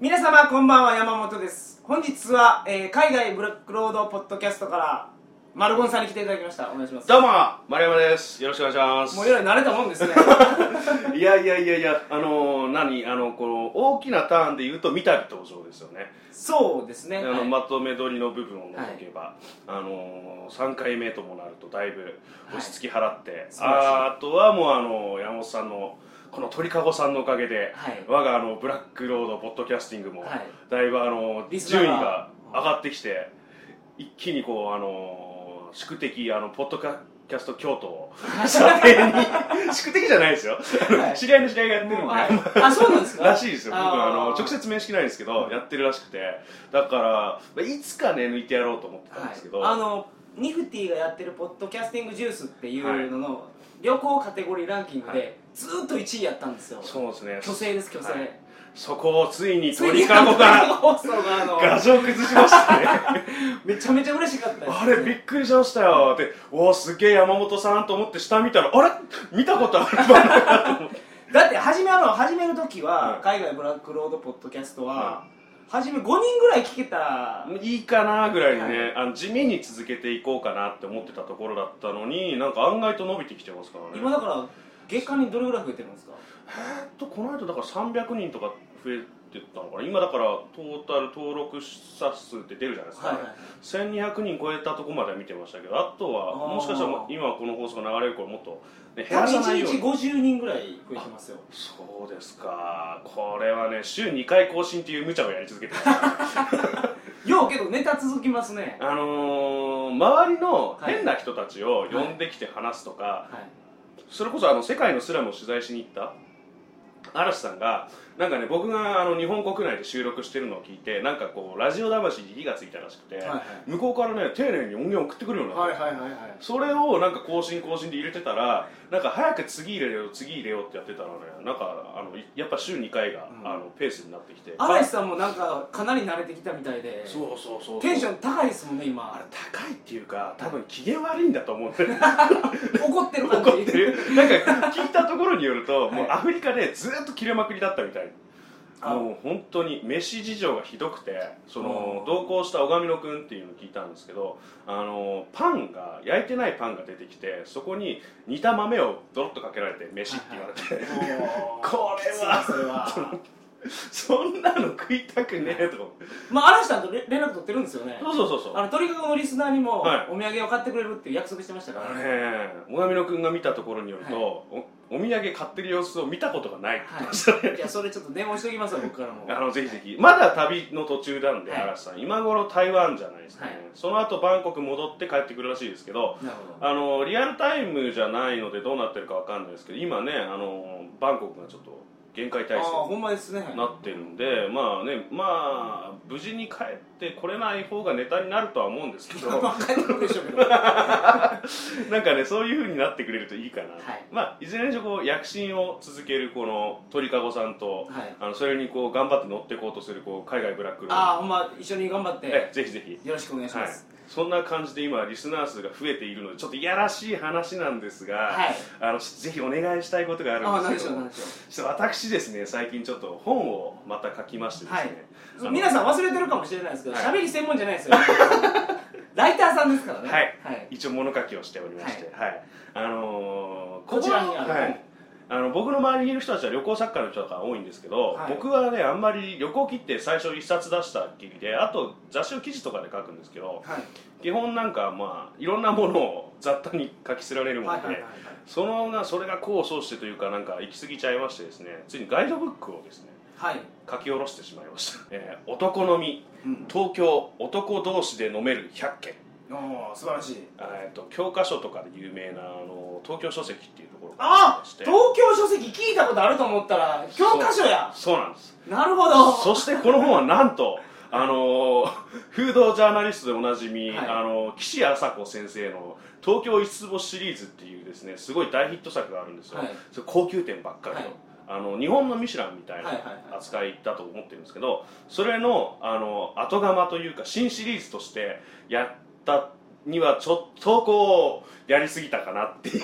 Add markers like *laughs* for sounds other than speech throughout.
皆様こんばんは山本です。本日は、えー海外ブラックロードポッドキャストからマルゴンさんに来ていただきました。お願いします。どうも丸山です。よろしくお願いします。もうえらい慣れたもんですね。*laughs* いやいやいやいやあのー何？あのこの大きなターンで言うと三度登場ですよね。そうですね。あの、はい。まとめ撮りの部分を除けば、あのー、3回目ともなるとだいぶ落ち着き払って、ああとはもうあの山本さんのこの鳥かごさんのおかげで、はい。我があのブラックロードポッドキャスティングも、はい。だいぶあの順位が上がってきて一気にこうあの宿敵あのポッドキャスト京都を *laughs* *laughs* 査定に宿敵じゃないですよ、はい。知り合いの知り合いがやってるんで、はいあそうなんですか？らしいですよ。僕あの直接面識ないんですけどやってるらしくて。だからいつかね抜いてやろうと思ってたんですけど、はい、あのニフティがやってるポッドキャスティングジュースっていうのの、旅行カテゴリーランキングはでずーっと1位やったんですよ。そうですね。虚勢です虚勢、はい。そこをついに鳥かごが *laughs* 画像崩しましたね。*laughs* めちゃめちゃ嬉しかったです。あれびっくりしましたよ。でおおすげえ山本さんと思って下見たらあれ？見たことあるわ *laughs* だって。始めあの始める時は、はい。海外ブラックロードポッドキャストは、は初め5人ぐらい聞けたいいかなぐらいにね、はいあの地味に続けていこうかなって思ってたところだったのになんか案外と伸びてきてますからね。今だから月間にどれぐらい増えてるんですか？えーっとこの間だから300人とか増えてたのかな。今だからトータル登録者数って出るじゃないですか、はいはい。1200人超えたとこまでは見てましたけどあとはもしかしたら今この放送が流れる頃もっと、ね、減1らさないよう日に50人ぐらい増えてますよ。そうですか。これはね週2回更新っていう無茶をやり続けてます。*laughs* ようけどネタ続きますね。あのー、周りの変な人たちを呼んできて話すとか、はい。それこそあの世界のスラムを取材しに行った嵐さんがなんかね僕があの日本国内で収録してるのを聞いてなんかこうラジオ魂に火がついたらしくて、はいはい。向こうからね丁寧に音源を送ってくるようになった、はいはいはいはい。それをなんか更新更新で入れてたらなんか早く次入れよう次入れようってやってたらね。なんかあのやっぱ週2回が、うん。あのペースになってきて。嵐さんもなんかかなり慣れてきたみたいで。そうそうそうテンション高いですもんねあれ今。高いっていうか多分機嫌悪いんだと思うんだよね。*laughs* 怒ってる感じ。*laughs* 怒ってる。なんか聞いたところによると、もうはいアフリカでずっと切れまくりだったみたいあもう本当に飯事情がひどくてその同行した小上野君っていうのを聞いたんですけどあのパンが焼いてないパンが出てきてそこに煮た豆をドロッとかけられて飯って言われて、*laughs* これはそれは *laughs* そんなの食いたくねえと。まあ嵐さんとれ連絡取ってるんですよね。そうそうそうそう。あの鳥かごのリスナーにもはい。お土産を買ってくれるっていう約束してましたから。あのね小上野君が見たところによると、おお土産買ってる様子を見たことがないって言ってましたね。い。*laughs* やそれちょっと電話しときますわ僕からも。あのぜひぜひ。まだ旅の途中なんで、はい。嵐さん。今頃台湾じゃないですかね、はい。その後バンコク戻って帰ってくるらしいですけどなるほど。あのリアルタイムじゃないのでどうなってるかわかんないですけど今ねあのバンコクがちょっと限界あ体制あほんまですね。になってるんでまあねまあ無事に帰ってこれない方がネタになるとは思うんですけど。なんかねそういう風になってくれるといいかな、はい。まあいずれにしろこう躍進を続けるこの鳥かごさんと、はい。あのそれにこう頑張って乗っていこうとするこう海外ブラックロードああほんま一緒に頑張って。えぜひぜひ。よろしくお願いしはい。ます、そんな感じで今リスナー数が増えているのでちょっといやらしい話なんですが、はい。あのぜひお願いしたいことがあるんでけどですしょう何でしょちょっと私ですね最近ちょっと本をまた書きましてですね、あのう皆さん忘れてるかもしれないですけどはい。喋、り専門じゃないですよ。*laughs* ライターさんですからね。はい。はい、一応物書きをしておりまして、はい。あのーこちらにあるはいあの僕の周りにいる人たちは旅行作家の人が多いんですけど、はい。僕はねあんまり旅行記って最初一冊出したきりであと雑誌の記事とかで書くんですけどはい。基本なんかまあいろんなものを雑多に書き捨てられるもので、そのがそれが功を奏してというかなんか行き過ぎちゃいましてですねついにガイドブックをですねはい、書き下ろしてしまいました、えー男のみうん、東京男同士で飲める100件おー素晴らしい。えーと教科書とかで有名なあの東京書籍っていうところがあ東京書籍聞いたことあると思ったら教科書や。そうなんです。なるほど。そしてこの本はなんとあのーフードジャーナリストでおなじみ、はい。あの岸朝子先生の「東京五つ星シリーズ」っていうですねすごい大ヒット作があるんですよ、はい。それ高級店ばっかりの,、はい。あの日本のミシュランみたいな扱いだと思ってるんですけどそれのあの後釜というか新シリーズとしてやったにはちょっとこうやりすぎたかなっていう。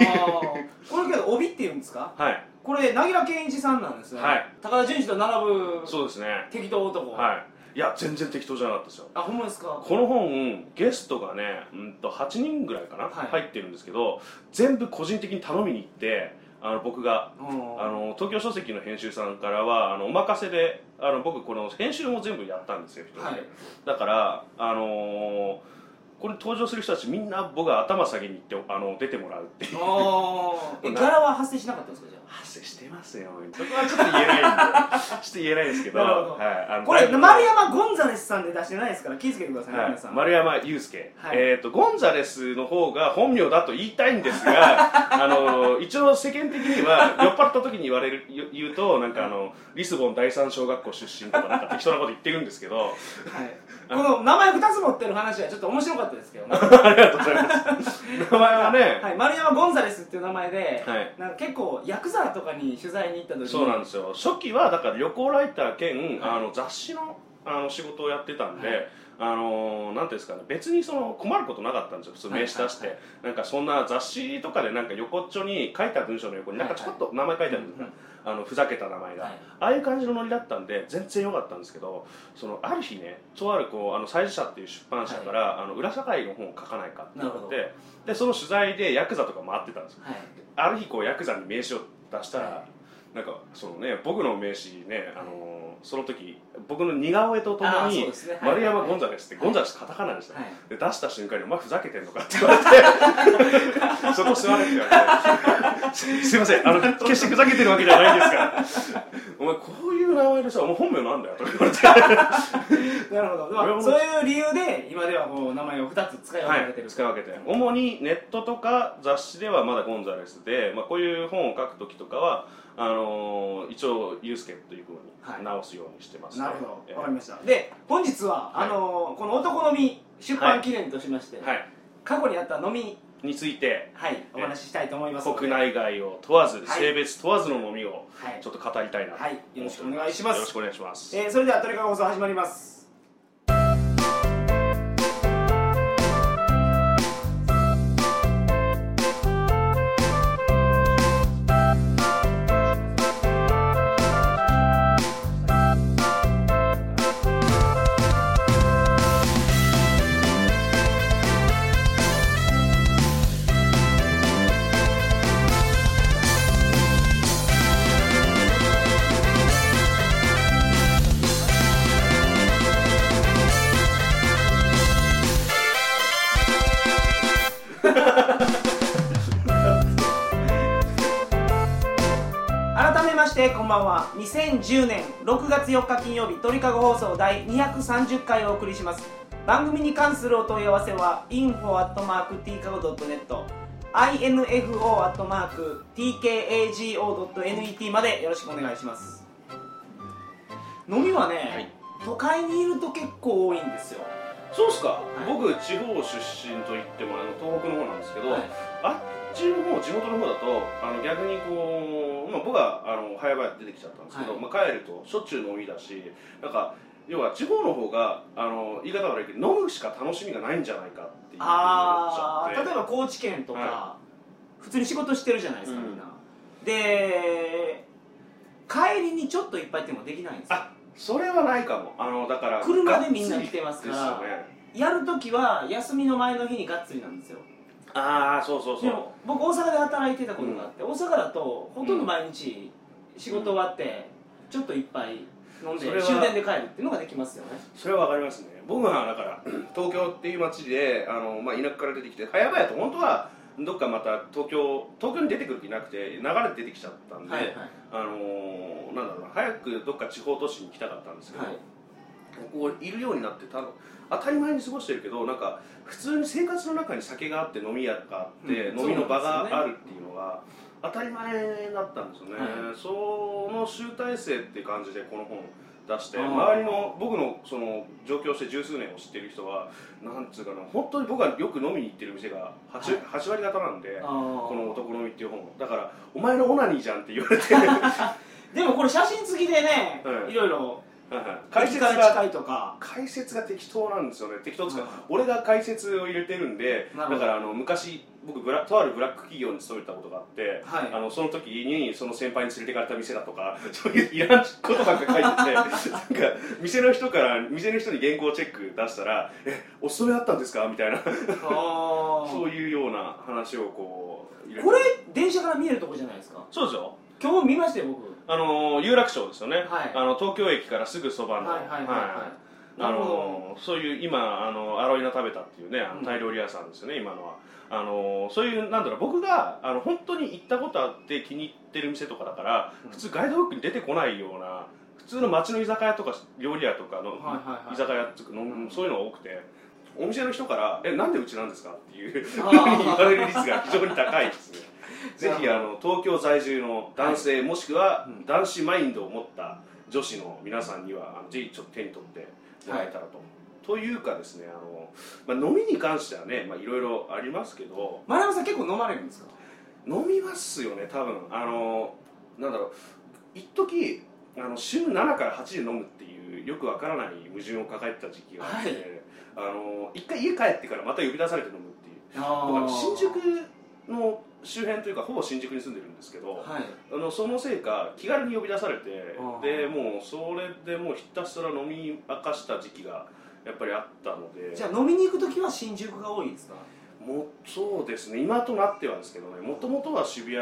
これけど帯っていうんですか？はい。これ凪良健一さんなんですね、はい。高田純次と並ぶそうですね。適当男。はい。いや全然適当じゃなかったですよ。あほんまですか？この本ゲストがね、うん、と8人ぐらいかな、はい。入ってるんですけど全部個人的に頼みに行ってあの僕がうん。あの東京書籍の編集さんからはあのお任せであの僕この編集も全部やったんですよ一人で、はい。だからあのーこれ登場する人たちみんな僕が頭下げに行ってあの出てもらうっていう。あー。え柄は発生しなかったんですかじゃあ？発生してますよそこはちょっと言えないんで。*laughs* ちょっと言えないですけどはい、あのこれ丸山ゴンザレスさんで出してないですか？ら気をつけてくださいね、はい皆さん。丸山祐介、はい。えー、とゴンザレスの方が本名だと言いたいんですが *laughs* あの一応世間的には酔っ払った時に言われる言言うとなんかあのリスボン第三小学校出身とかなんか適当なこと言ってるんですけど。はい、この名前2つ持ってる話はちょっと面白かったですけどね。*laughs* ありがとうございます。名前はね、はい、丸山ゴンザレスっていう名前で、はい。なんか結構ヤクザとかに取材に行った時に。そうなんですよ。初期はだから旅行ライター兼、はい。あの雑誌のあの仕事をやってたんで、はい。あのなんていうんですかね。別にその困ることなかったんですよ。普通名刺出して、はいなんかそんな雑誌とかでなんか横っちょに書いた文章の横になんかちょこっと名前書いてあるんですよ、あのふざけた名前が、はい。ああいう感じのノリだったんで全然良かったんですけどそのある日ねとあるこうあの催事社っていう出版社から、あの裏社会の本を書かないかって言われてでその取材でヤクザとか回ってたんですよ。はい。ある日こうヤクザに名刺を出したら、はなんかそのね僕の名刺ね、あのーその時僕の似顔絵とともにですね。はい。丸山ゴンザレスって、はい。ゴンザレスカタカナでした、はい。で出した瞬間に「お前ふざけてんのか?」って言われて「*laughs* そこ座れ」って言われて。す「すいませんあの決してふざけてるわけじゃないんですから。お前こういう名前でさお前本名なんだよ」とか言われて。なるほど、まあ、そういう理由で今ではこう名前を2つ使い分けてる、使い分けて主にネットとか雑誌ではまだゴンザレスで、まあ、こういう本を書く時とかはあのー一応ユースケというふうはい。に直すようにしてます、ね。なるほえどわかりました。で本日は、はい。あのこの男のみ出版記念としまして、はい。過去にあった飲みについてはい。お話ししたいと思います国内外を問わず、い。性別問わずの飲みをはい。ちょっと語りたいなとはい。よろしくお願いします。よろしくお願いします、えーそれではトリカゴ放送始まります2010年6月4日金曜日鳥かご放送第230回お送りします。番組に関するお問い合わせは info.tkago.net info.tkago.net までよろしくお願いします。飲みはね、はい。都会にいると結構多いんですよ。そうっすか、い。僕地方出身といってもあの東北の方なんですけど、はい。あっちの方地元の方だとあの逆にこう、まあ、僕はあの早々出てきちゃったんですけど、はい。まあ、帰るとしょっちゅう飲みだしなんか要は地方の方があの言い方悪いけど飲むしか楽しみがないんじゃないかっていうあ例えば高知県とか、は普通に仕事してるじゃないですか、うん。みんな。で帰りにちょっといっぱいってもできないんですよ。あそれはないかも。あのだから車でみんな来てますからね。やるときは休みの前の日にがっつりなんですよああそうそうそう。でも僕大阪で働いてたことがあって、大阪だとほとんど毎日仕事終わってちょっと一杯飲んで終電で帰るっていうのができますよね。それはわかりますね。僕はだから *clears throat* 東京っていう街であの、まあ、田舎から出てきて早々と本当はどっかまた東京東京に出てくる気なくて流れて出てきちゃったんで、はいはい。あのーなんだろうな早くどっか地方都市に行きたかったんですけど、はい。こういるようになってた当たり前に過ごしてるけどなんか普通に生活の中に酒があって飲み屋があって、うん。飲みの場があるっていうのが当たり前だったんですよね、はい。その集大成っていう感じでこの本出して周りの僕のその上京して十数年を知ってる人はなんつうかな本当に僕はよく飲みに行ってる店が 8,、はい。8割方なんでこの「男飲み」っていう本だから「お前のオナニーじゃん」って言われて。*laughs* でもこれ写真付きでね、はい。いろいろ解説がとか解説が適当なんですよね。適当ですか、俺が解説を入れてるんでだからあの昔僕ブラとあるブラック企業に勤めたことがあって、はい。あのその時にその先輩に連れてかれた店だとか *laughs* そういういらんことばっか書いてて *laughs* なんか店の人から店の人に原稿チェック出したら「えお勤めだったんですか?」みたいな。そういうような話をこうこれ電車から見えるとこじゃないですか？そうですよ。今日見ましたよ僕あの有楽町ですよね、はい。あの東京駅からすぐそばの、あのそういう今あのアロイナ食べたっていうねタイ料理屋さんですよね、今のは。あのそういうなんだろう僕があの本当に行ったことあって気に入ってる店とかだから、うん。普通ガイドブックに出てこないような普通の街の居酒屋とか料理屋とかの、居酒屋っていうかのそういうのが多くてお店の人から「えなんでうちなんですか?」っていうあー。言われる率が非常に高いですね *laughs* ぜひあの東京在住の男性、もしくはうん。男子マインドを持った女子の皆さんにはあのぜひちょっと手に取ってもらえたらと、というかですねあの、まあ、飲みに関してはねまあいろいろありますけど丸山さん結構飲まれるんですか？飲みますよね多分。あのなんだろう一時あの週7から8で飲むっていうよくわからない矛盾を抱えてた時期があって、はい。あの一回家帰ってからまた呼び出されて飲むっていう。あ僕あの新宿の周辺というかほぼ新宿に住んでるんですけど、はい。あのそのせいか気軽に呼び出されてでもうそれでもうひたすら飲み明かした時期がやっぱりあったので。じゃあ飲みに行く時は新宿が多いですか？もうそうですね。今となってはですけどねもともとは渋谷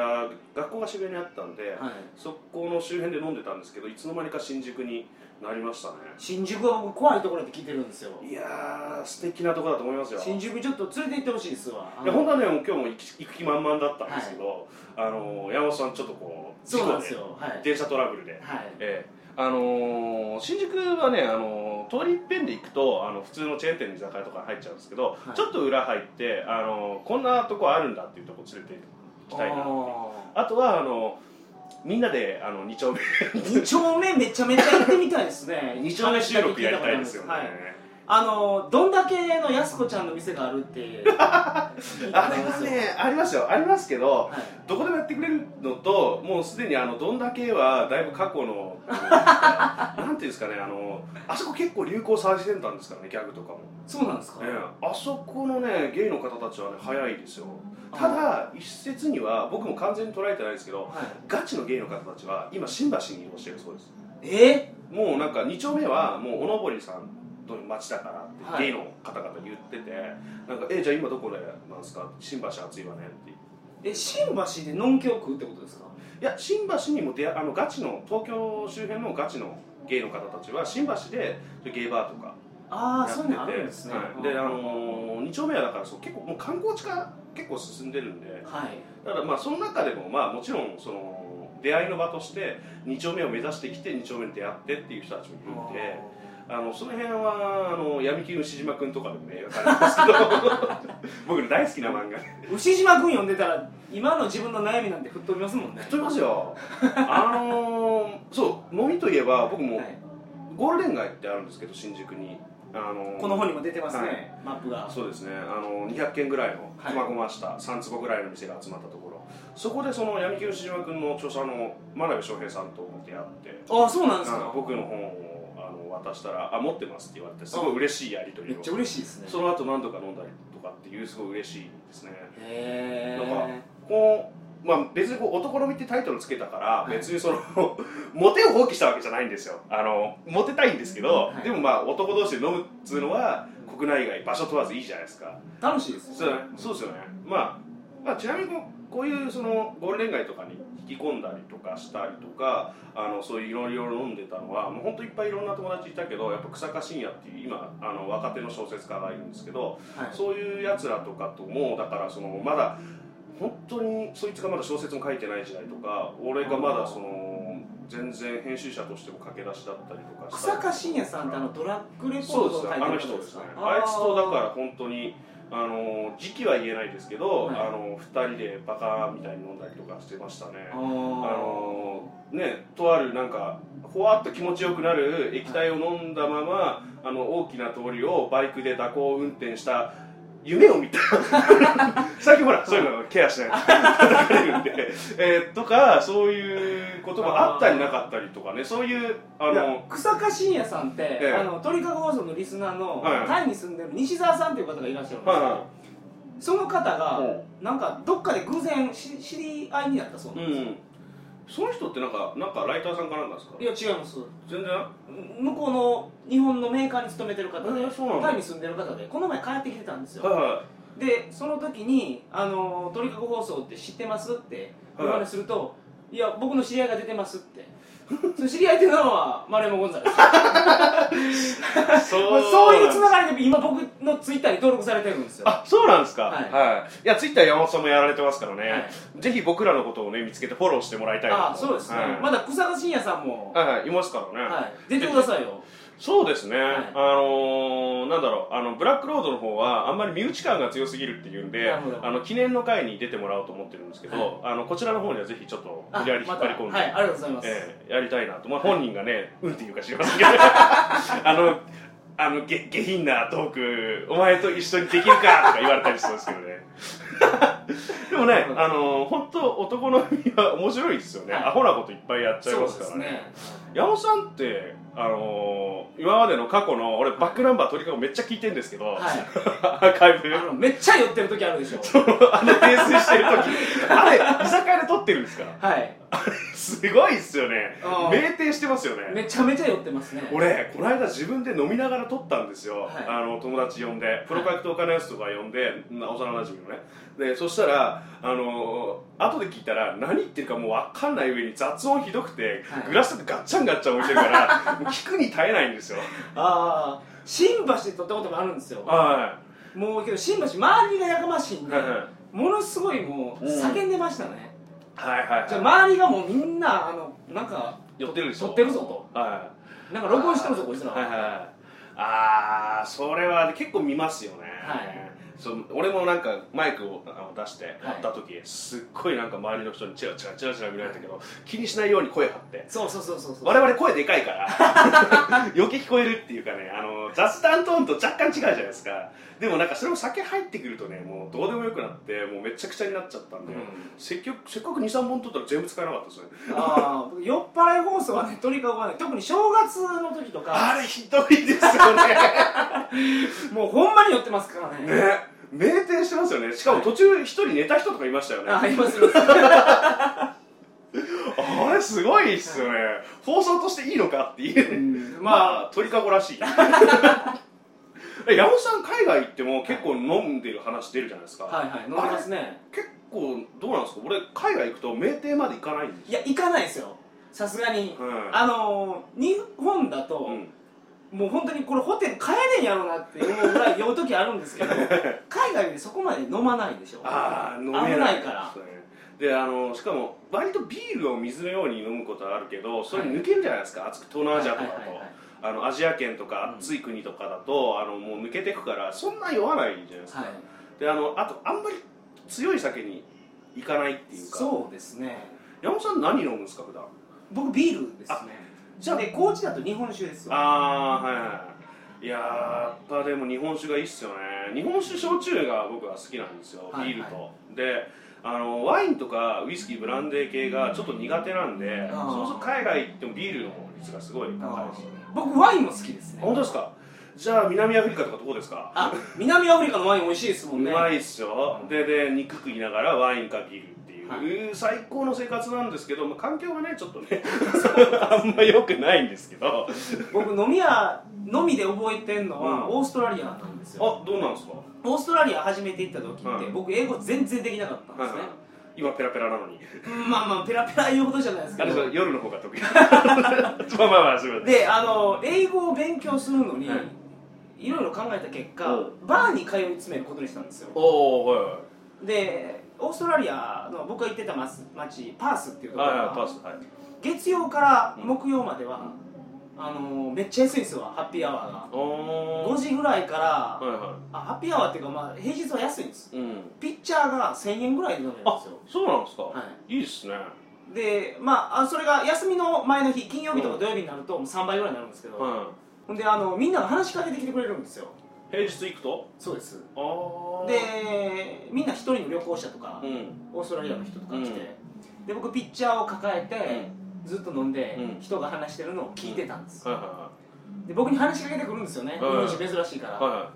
学校が渋谷にあったんで、はい。そこの周辺で飲んでたんですけどいつの間にか新宿になりましたね。新宿は僕怖いところって聞いてるんですよ。いやー素敵なところだと思いますよ。新宿ちょっと連れて行ってほしいですわ。いや本当はねもう今日も行く気満々だったんですけど、あの山本さんちょっとこうそうなんです事故よ。はい。電車トラブルで、はい。ええあのー新宿はね、あのー通り一遍で行くとあの普通のチェーン店の居酒屋とか入っちゃうんですけど、はい。ちょっと裏入って、あのーこんなとこあるんだっていうとこ連れて行きたいなああとはあのみんなであの2丁目。ー二丁目めちゃめちゃ行ってみたいですね。*laughs* 2丁目収録やりたいですよね、はいあのどんだけのやす子ちゃんの店があるって *laughs* あれはねありますよ。ありますけどはい。どこでもやってくれるのともうすでにあのどんだけはだいぶ過去の *laughs* なんていうんですかねあのあそこ結構流行最先端ですからねギャグとかも、そうなんですか？ええあそこのねゲイの方たちはね早いですよ。ただ一説には僕も完全に捉えてないですけどはい。ガチのゲイの方たちは今新橋に移動してるそうです。え？もうなんか2丁目はもうおのぼりさんの街だからって、はい。ゲイの方々言っててなんかえじゃあ今どこでなんですか？新橋暑いわねって。え新橋でのんきを食うってことですか？いや新橋にも出会あのガチの東京周辺のガチのゲイの方たちは新橋でゲイバーとかああそういうのあるんですね、はい、であのー、2丁目はだからそう結構もう観光地化結構進んでるんで。はい。ただまあその中でもまあもちろんその出会いの場として2丁目を目指してきて2丁目に出会ってっていう人たちもいるんであのその辺はあの闇金牛島君とかでもね描かれますけど。*laughs* 僕の大好きな漫画。牛島君読んでたら今の自分の悩みなんて吹っ飛びますもんね。吹っ飛びますよ。*laughs* あのー、そう飲みといえば僕もはい。ゴールデン街ってあるんですけど新宿に。あのーこの本にも出てますね、はい。マップが。そうですね。あの200軒ぐらいのはい。細々した3坪ぐらいの店が集まったところ。そこでその闇金牛島君の著者の真鍋翔平さんと出会って。ああそうなんですあか僕の本を渡したら「あ持ってます」って言われてすごい嬉しいやり取りを。めっちゃ嬉しいですね。その後何度か飲んだりとかっていうすごい嬉しいですね。へなんかえこうまあ別にこう男のみってタイトルつけたからい。別にそのモテを放棄したわけじゃないんですよ。あのモテたいんですけど、はい。でもまあ男同士で飲むっつうのは国内外場所問わずいいじゃないですか。楽しいですそうそうですよね、まあ、まあちなみにこうこういうそのゴールデン街とかに引き込んだりとかしたりとかあのそういういろいろ飲んでたのはもう本当いっぱいいろんな友達いたけどやっぱ草加信也っていう今あの若手の小説家がいるんですけどはい。そういうやつらとかともだからそのまだ本当にそいつがまだ小説も書いてない時代とか俺がまだその全然編集者としても駆け出しだったりとか草加信也さんってあのドラッグレポーそうトを書いてる人ですすね。あいつとだから本当にあの時期は言えないですけど、はい。あの2人でバカみたいに飲んだりとかしてましたね。あのねとあるなんかほわっと気持ちよくなる液体を飲んだまま、あの大きな通りをバイクで蛇行運転した夢を見た。*laughs* 最近ほらそう。いうのケアしない。と叩かれるんで、えーとかそういうことがあったりなかったりとかね。そういうあの草加信也さんって、ええ。あの鳥かご放送のリスナーの、はい。タイに住んでる西澤さんっていう方がいらっしゃるんですよ、はいはい。その方が、うなんかどっかで偶然し知り合いになったそううなんですよ、んその人ってなんかなんかライターさんかなんかですか？いや違います。全然？向こうの日本のメーカーに勤めてる方で、えータイに住んでる方でこの前帰ってきてたんですよ、はいはでその時に「あの鳥かご放送って知ってます?」ってお話しすると「いや僕の知り合いが出てます」ってその知り合いっていうのはマレモ・ゴンザレスいそう。そういうつながりで今僕のツイッターに登録されてるんですよ。あそうなんですか？はい。い、い、やツイッター山本さんもやられてますからね、はい。ぜひ僕らのことをね見つけてフォローしてもらいたいあそうですね、はい。まだ草加信也さんも、はいはい。いますからね、はい、出てくださいよそうですね、い。あのーなんだろう。あのブラックロードの方はあんまり身内感が強すぎるっていうんであの記念の会に出てもらおうと思ってるんですけど、あのこちらの方にはぜひちょっと無理やり引っ張り込んで、また。はいありがとうございます、ええやりたいなと、まあ、本人がね、うんっていうか知りませんけど。*laughs* あのあの下下品なトークお前と一緒にできるかとか言われたりするんですけどね。*laughs* でもねあの本当男の身は面白いですよね、はい。アホなこといっぱいやっちゃいそうまからね。ね。山本さんってあの今までの過去の俺バックナンバー鳥かごめっちゃ聞いてるんですけど、はい。*laughs* アーカイブ。あのめっちゃ酔ってる時あるでしょ。あの泥酔してる時。あれ居酒屋で撮ってるんですか？はい。*laughs* すごいっすよね。酩酊してますよね。めちゃめちゃ酔ってますね。俺この間自分で飲みながら撮ったんですよ、はい。あの友達呼んでプロ格闘家のやつとか呼んで、な幼馴染のねでそしたらあの後で聞いたら何言ってるかもう分かんない上に雑音ひどくて、はい。グラスとかガッチャンガッチャン置いてるから *laughs* 聞くに耐えないんですよ。ああ新橋で撮ったこともあるんですよ。はもうけど新橋周りがやかましいんでいはいはい。ものすごいもううん。叫んでましたね、はいはいじゃあはい周りがもうみんなあのなんか寄ってるでしょ。撮ってるぞはとなんか録音してるぞこいつら。いはいはい。ああそれは結構見ますよね。はいそう俺もなんかマイクを出してはい。やった時、すっごいなんか周りの人にチラチラチラチラ見られたけど気にしないように声張って。そうそうそうそうそう。我々声でかいから *laughs* 余計聞こえるっていうかねあの雑談トーンと若干違うじゃないですか。でもなんかそれも酒入ってくるとねもうどうでもよくなってもうめちゃくちゃになっちゃったんで、うん。せっかくせっかく23本取ったら全部使えなかったですね。ああ僕酔っ払い放送はねとにかくね特に正月の時とか。あれひどいですよね。*laughs* もうほんまに酔ってますからね。ね酩酊してますよね。しかも途中一人寝た人とかいましたよね。あいます。いますあれすごいっすよね。放送としていいのかっていう。うん。ままあ。鳥かごらしい。*laughs* え山本さん海外行っても結構飲んでる話出るじゃないですか、あはいはい飲んでますね。結構どうなんですか？俺海外行くと酩酊まで行かないんですいや行かないですよ。さすがに。うん。あのー日本だと、うんもう本当にこれホテル帰れんやろうなって思うぐらい酔う時あるんですけど *laughs* 海外でそこまで飲まないでしょ。ああ飲めない。危ないから。であのしかも割とビールを水のように飲むことはあるけどそれ抜けるじゃないですか、熱く東南アジアとかだと、はいはいはいはい。あのアジア圏とか暑い国とかだと、あのもう抜けてくからそんな酔わないじゃないですか、はい。であのあとあんまり強い酒に行かないっていうか。そうですね。山本さん何飲むんですか普段？僕ビールですねじゃあで高知だと日本酒ですよ。ああはいはいい。やーやっぱでも日本酒がいいっすよね。日本酒焼酎が僕は好きなんですよ、はいビールと。であのワインとかウイスキーブランデー系がちょっと苦手なんでそうすると海外行ってもビールの率がすごい高いですよね。僕ワインも好きですね。本当ですか？じゃあ南アフリカとかどこですか？あ南アフリカのワイン美味しいですもうんね。まいっすよ。うんでで肉食いながらワインかビールう、はい。最高の生活なんですけど、まあ、環境がねちょっとね *laughs* あんま良くないんですけど。僕飲み屋のみで覚えてんのはうん。オーストラリアなんですよ。あどうなんですか？オーストラリア初めて行った時ってうん僕英語全然できなかったんですね。今ペラペラなのに。うんまあまあペラペラ言うほどじゃないですけあれ夜の方が得意。*laughs* まあまあまあすみませんであの英語を勉強するのに、はい。い、ろいろ考えた結果おバーに通い詰めることにしたんですよ。おおはい。でオーストラリアの僕が行ってた町町パースっていうところがはい月曜から木曜までは、あのめっちゃ安いんですよハッピーアワーが。5おー。時ぐらいからはいはあハッピーアワーっていうか、まあ、平日は安いんです。いうん。ピッチャーが1000円ぐらいで飲めるんですあよそうなんですか、、はい。いっすね。でまああそれが休みの前の日金曜日とか土曜日になるともう3倍ぐらいになるんですけど、はほんであのみんなが話しかけてきてくれるんですよ平日行くと？そうです。でみんな一人の旅行者とか、うん。オーストラリアの人とか来て、うん。で僕ピッチャーを抱えて、ずっと飲んで、うん。人が話してるのを聞いてたんです、はいはで僕に話しかけてくるんですよね、日はい本人珍しいから、いはい。は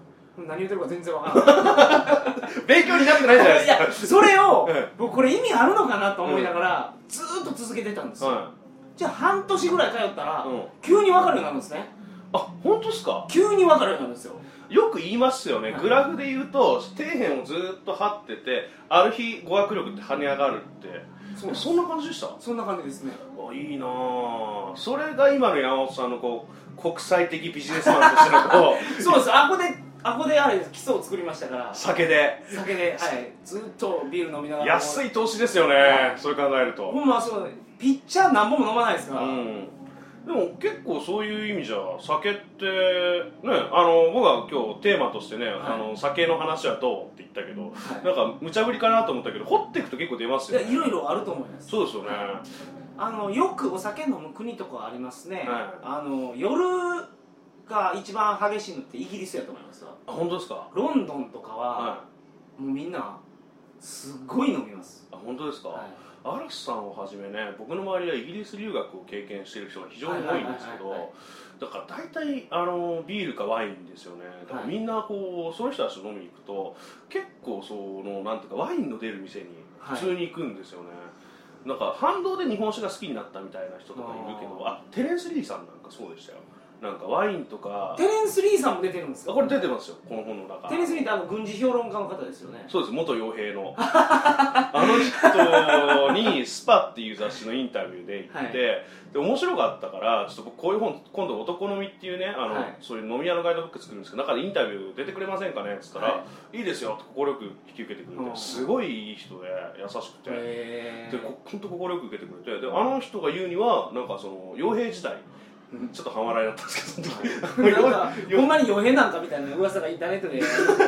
何言ってるか全然わからない。い *laughs* 勉強になってないじゃないですか。いやそれをええ僕これ意味あるのかなと思いながら、ずーっと続けてたんですよ、はじゃあ半年ぐらい通ったら、うん。急に分かるようになるんですね。あ本当ですか？急に分かるようになるんですよよく言いますよね、はいグラフで言うと底辺をずっと張っててある日語学力って跳ね上がるって。そうそんな感じでした？そんな感じですね。あいいなあ。それが今の山本さんのこう国際的ビジネスマンとしてのこう *laughs* そうです。あこであこであれ基礎を作りましたから。酒で。酒で、はい、ずっとビール飲みながら安い投資ですよね、はい。それ考えると。ほんまそうピッチャー何本も飲まないですから、うんでも結構そういう意味じゃ酒ってねあの僕は今日テーマとしてね、あの酒の話はどうって言ったけど、はい。なんか無茶ぶりかなと思ったけど掘っていくと結構出ますよね。いろいろあると思います。そうですよね、あのよくお酒飲む国とかありますね、はあの夜が一番激しいのってイギリスやと思いますわ。あ本当ですか？ロンドンとかは、はもうみんなすっごい飲みます、いあ本当ですか、はい嵐さんをはじめね僕の周りはイギリス留学を経験している人が非常に多いんですけどだから大体あのビールかワインですよね。だからはいみんなこうその人たちと飲みに行くと結構そのなんていうかワインの出る店に普通に行くんですよね、なんか反動で日本酒が好きになったみたいな人とかいるけどあテレンス・リーさんなんかそうでしたよなんかワインとか。テレンス・リーさんも出てるんですか？あこれ出てますよ。この本の中。テレンス・リーってあの軍事評論家の方ですよね。そうです。元傭兵の。*laughs* あの人にスパっていう雑誌のインタビューで行って、はい。で面白かったからちょっと僕こういう本今度「男飲み」っていうねあの、はい。そういう飲み屋のガイドブック作るんですけど中でインタビュー出てくれませんかねっつったら、、はい。いですよって快く引き受けてくれうん。てすごいいい人で優しくて。へでこ本当快く受けてくれてであの人が言うにはなんかその傭兵時代うんちょっと半笑いだったんですけど、なんかほんまに傭兵なんかみたいな噂がインターネットで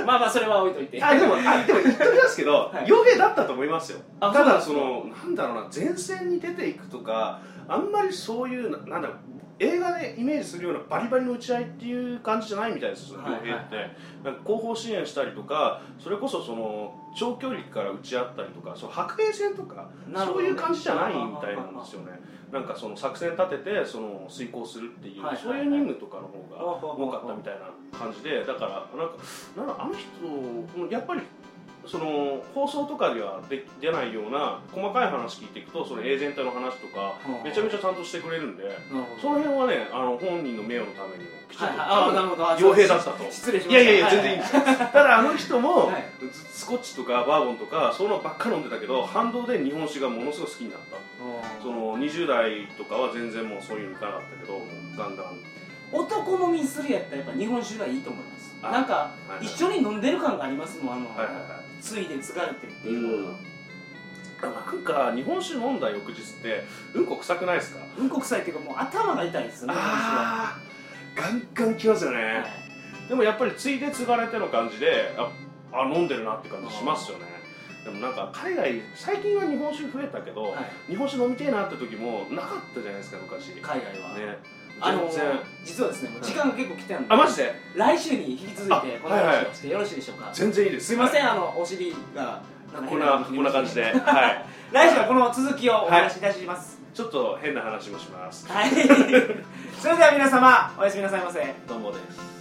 まあまあそれは置いといて。あでもあでも言っときますけど、はい。傭兵だったと思いますよ。あただそのなんだろうな前線に出ていくとかあんまりそういうななんだろう映画でイメージするようなバリバリの打ち合いっていう感じじゃないみたいですよはい傭兵って、はいはいなんか後方支援したりとかそれこそその長距離から打ち合ったりとかその白兵戦とか、ね。そういう感じじゃないみたいなんですよね。なんかその作戦立ててその遂行するっていう、はいはいはい。そういう任務とかの方が多かったみたいな感じでだからなんかなんだあの人やっぱりその放送とかではで出ないような細かい話聞いていくとそのエージェントの話とかうん。めちゃめちゃちゃんとしてくれるんでその辺はねあの本人の名誉のためにもきちんと、傭兵だったと。失礼しました。いやいやいや全然いいんですよ。ただあの人も、はい。スコッチとかバーボンとかそういうのばっか飲んでたけど反動で日本酒がものすごい好きになった。その20代とかは全然もうそういうのなかったけどだんだん男飲みするやったらやっぱ日本酒がいいと思います。あなんかはい。一緒に飲んでる感がありますもんあの、はいはいはいついで継がれてるっていうのが。なんか日本酒飲んだ翌日ってうんこ臭くないですか？うんこ臭いっていうかもう頭が痛いですよねああガンガンきますよね、はいでもやっぱりついで継がれての感じでああ飲んでるなって感じしますよね。でもなんか海外最近は日本酒増えたけど、はい。日本酒飲みてえなって時もなかったじゃないですか昔。ね海外は、あの実はですね時間が結構来てるんであマジで？来週に引き続いてあこの話をしてよろしいでしょうか、全然いいです。すいません。あのお尻がこんなこんな感じで。はい。*laughs* 来週はこの続きをお話しいたします。ちょっと変な話もします。はい、*laughs* それでは皆様おやすみなさいませ。どうもです